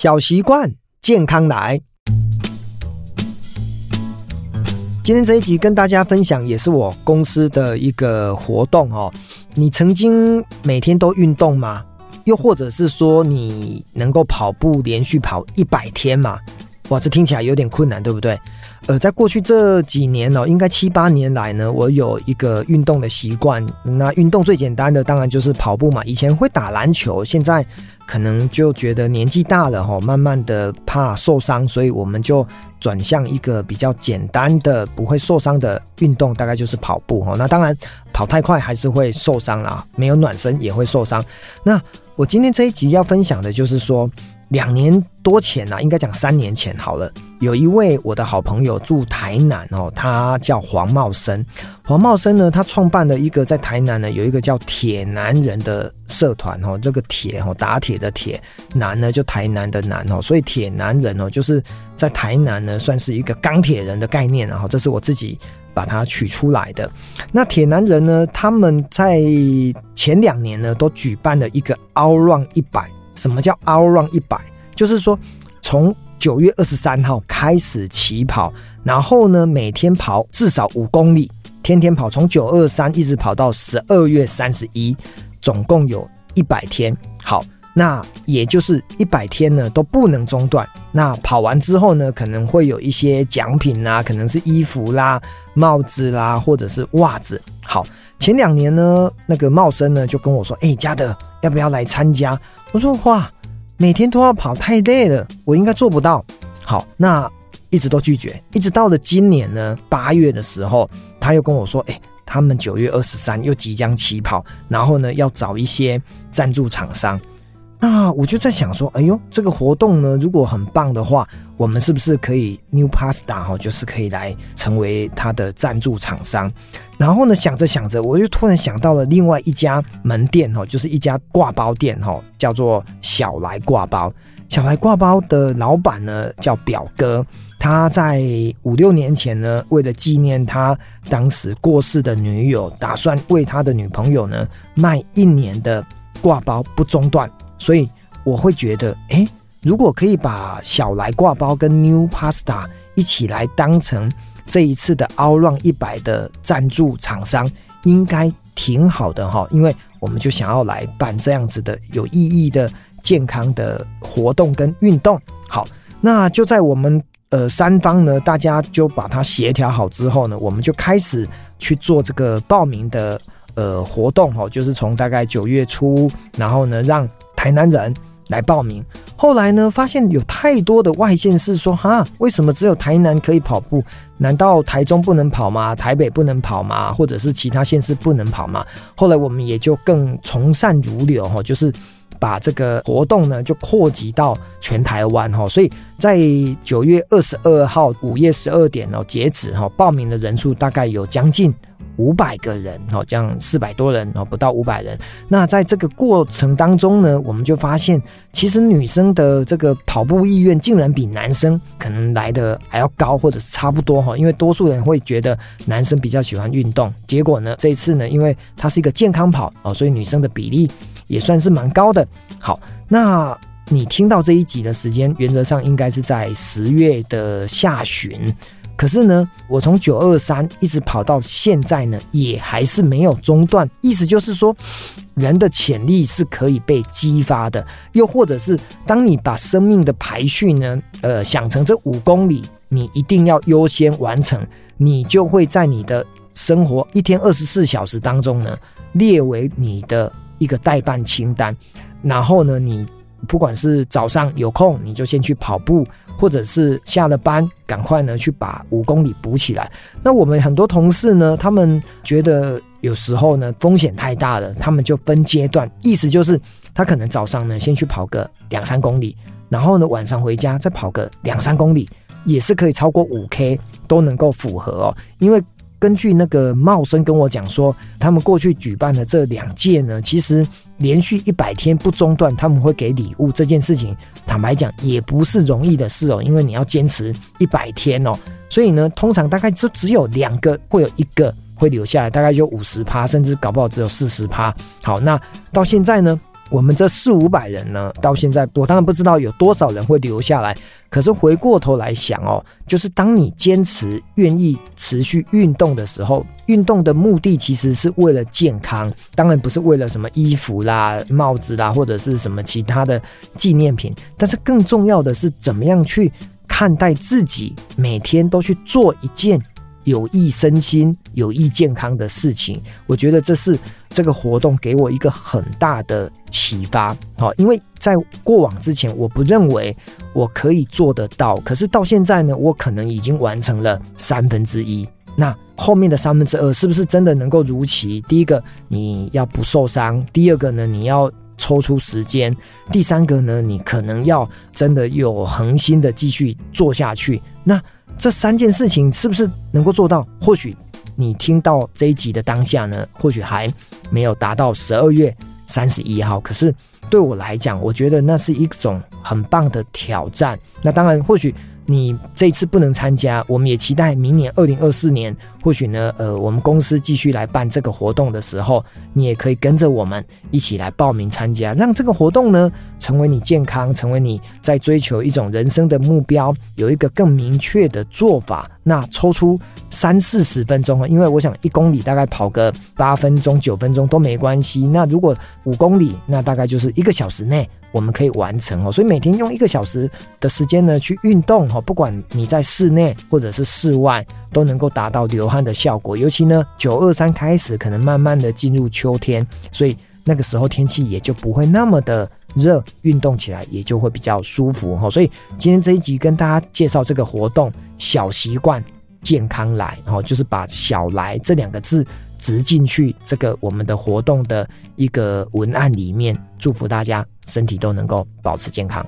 小习惯，健康来。今天这一集跟大家分享，也是我公司的一个活动哦。你曾经每天都运动吗？又或者是说，你能够跑步连续跑一百天吗？哇，这听起来有点困难，对不对？呃，在过去这几年哦，应该七八年来呢，我有一个运动的习惯。那运动最简单的当然就是跑步嘛。以前会打篮球，现在可能就觉得年纪大了哈，慢慢的怕受伤，所以我们就转向一个比较简单的、不会受伤的运动，大概就是跑步哈。那当然跑太快还是会受伤啦，没有暖身也会受伤。那我今天这一集要分享的就是说。两年多前呐、啊，应该讲三年前好了。有一位我的好朋友住台南哦，他叫黄茂生。黄茂生呢，他创办了一个在台南呢有一个叫铁男人的社团哦。这个铁哦，打铁的铁，男呢就台南的南哦，所以铁男人哦，就是在台南呢算是一个钢铁人的概念，然后这是我自己把它取出来的。那铁男人呢，他们在前两年呢都举办了一个 OutRun 一百。什么叫 our run 一百？就是说，从九月二十三号开始起跑，然后呢，每天跑至少五公里，天天跑，从九二三一直跑到十二月三十一，总共有一百天。好，那也就是一百天呢都不能中断。那跑完之后呢，可能会有一些奖品啦，可能是衣服啦、帽子啦，或者是袜子。好，前两年呢，那个茂生呢就跟我说：“哎、嘉德，要不要来参加？”我说哇，每天都要跑太累了，我应该做不到。好，那一直都拒绝，一直到了今年呢，八月的时候，他又跟我说，哎，他们九月二十三又即将起跑，然后呢，要找一些赞助厂商。那我就在想说，哎呦，这个活动呢，如果很棒的话，我们是不是可以 New Pasta 哈，就是可以来成为他的赞助厂商？然后呢，想着想着，我就突然想到了另外一家门店哈，就是一家挂包店哈，叫做小来挂包。小来挂包的老板呢叫表哥，他在五六年前呢，为了纪念他当时过世的女友，打算为他的女朋友呢卖一年的挂包不中断。所以我会觉得，哎，如果可以把小来挂包跟 New Pasta 一起来当成这一次的 All Run 一百的赞助厂商，应该挺好的哈。因为我们就想要来办这样子的有意义的健康的活动跟运动。好，那就在我们呃三方呢，大家就把它协调好之后呢，我们就开始去做这个报名的呃活动哈，就是从大概九月初，然后呢让。台南人来报名，后来呢，发现有太多的外县市说哈，为什么只有台南可以跑步？难道台中不能跑吗？台北不能跑吗？或者是其他县市不能跑吗？后来我们也就更从善如流哈，就是把这个活动呢就扩及到全台湾哈，所以在九月二十二号午夜十二点哦截止哈，报名的人数大概有将近。五百个人哦，这样四百多人哦，不到五百人。那在这个过程当中呢，我们就发现，其实女生的这个跑步意愿竟然比男生可能来的还要高，或者是差不多哈。因为多数人会觉得男生比较喜欢运动，结果呢，这一次呢，因为它是一个健康跑哦，所以女生的比例也算是蛮高的。好，那你听到这一集的时间，原则上应该是在十月的下旬。可是呢，我从九二三一直跑到现在呢，也还是没有中断。意思就是说，人的潜力是可以被激发的。又或者是，当你把生命的排序呢，呃，想成这五公里，你一定要优先完成，你就会在你的生活一天二十四小时当中呢，列为你的一个待办清单。然后呢，你不管是早上有空，你就先去跑步。或者是下了班，赶快呢去把五公里补起来。那我们很多同事呢，他们觉得有时候呢风险太大了，他们就分阶段，意思就是他可能早上呢先去跑个两三公里，然后呢晚上回家再跑个两三公里，也是可以超过五 K 都能够符合哦，因为。根据那个茂生跟我讲说，他们过去举办的这两届呢，其实连续一百天不中断，他们会给礼物。这件事情，坦白讲也不是容易的事哦，因为你要坚持一百天哦。所以呢，通常大概就只有两个会有一个会留下来，大概就五十趴，甚至搞不好只有四十趴。好，那到现在呢，我们这四五百人呢，到现在我当然不知道有多少人会留下来。可是回过头来想哦，就是当你坚持愿意持续运动的时候，运动的目的其实是为了健康，当然不是为了什么衣服啦、帽子啦，或者是什么其他的纪念品。但是更重要的是，怎么样去看待自己，每天都去做一件。有益身心、有益健康的事情，我觉得这是这个活动给我一个很大的启发。好，因为在过往之前，我不认为我可以做得到，可是到现在呢，我可能已经完成了三分之一。那后面的三分之二是不是真的能够如期？第一个，你要不受伤；第二个呢，你要抽出时间；第三个呢，你可能要真的有恒心的继续做下去。那这三件事情是不是能够做到？或许你听到这一集的当下呢，或许还没有达到十二月三十一号。可是对我来讲，我觉得那是一种很棒的挑战。那当然，或许。你这次不能参加，我们也期待明年二零二四年，或许呢，呃，我们公司继续来办这个活动的时候，你也可以跟着我们一起来报名参加，让这个活动呢，成为你健康，成为你在追求一种人生的目标，有一个更明确的做法。那抽出三四十分钟啊，因为我想一公里大概跑个八分钟、九分钟都没关系。那如果五公里，那大概就是一个小时内。我们可以完成哦，所以每天用一个小时的时间呢去运动哦，不管你在室内或者是室外，都能够达到流汗的效果。尤其呢，九二三开始可能慢慢的进入秋天，所以那个时候天气也就不会那么的热，运动起来也就会比较舒服哈。所以今天这一集跟大家介绍这个活动，小习惯健康来，然后就是把“小来”这两个字。植进去这个我们的活动的一个文案里面，祝福大家身体都能够保持健康。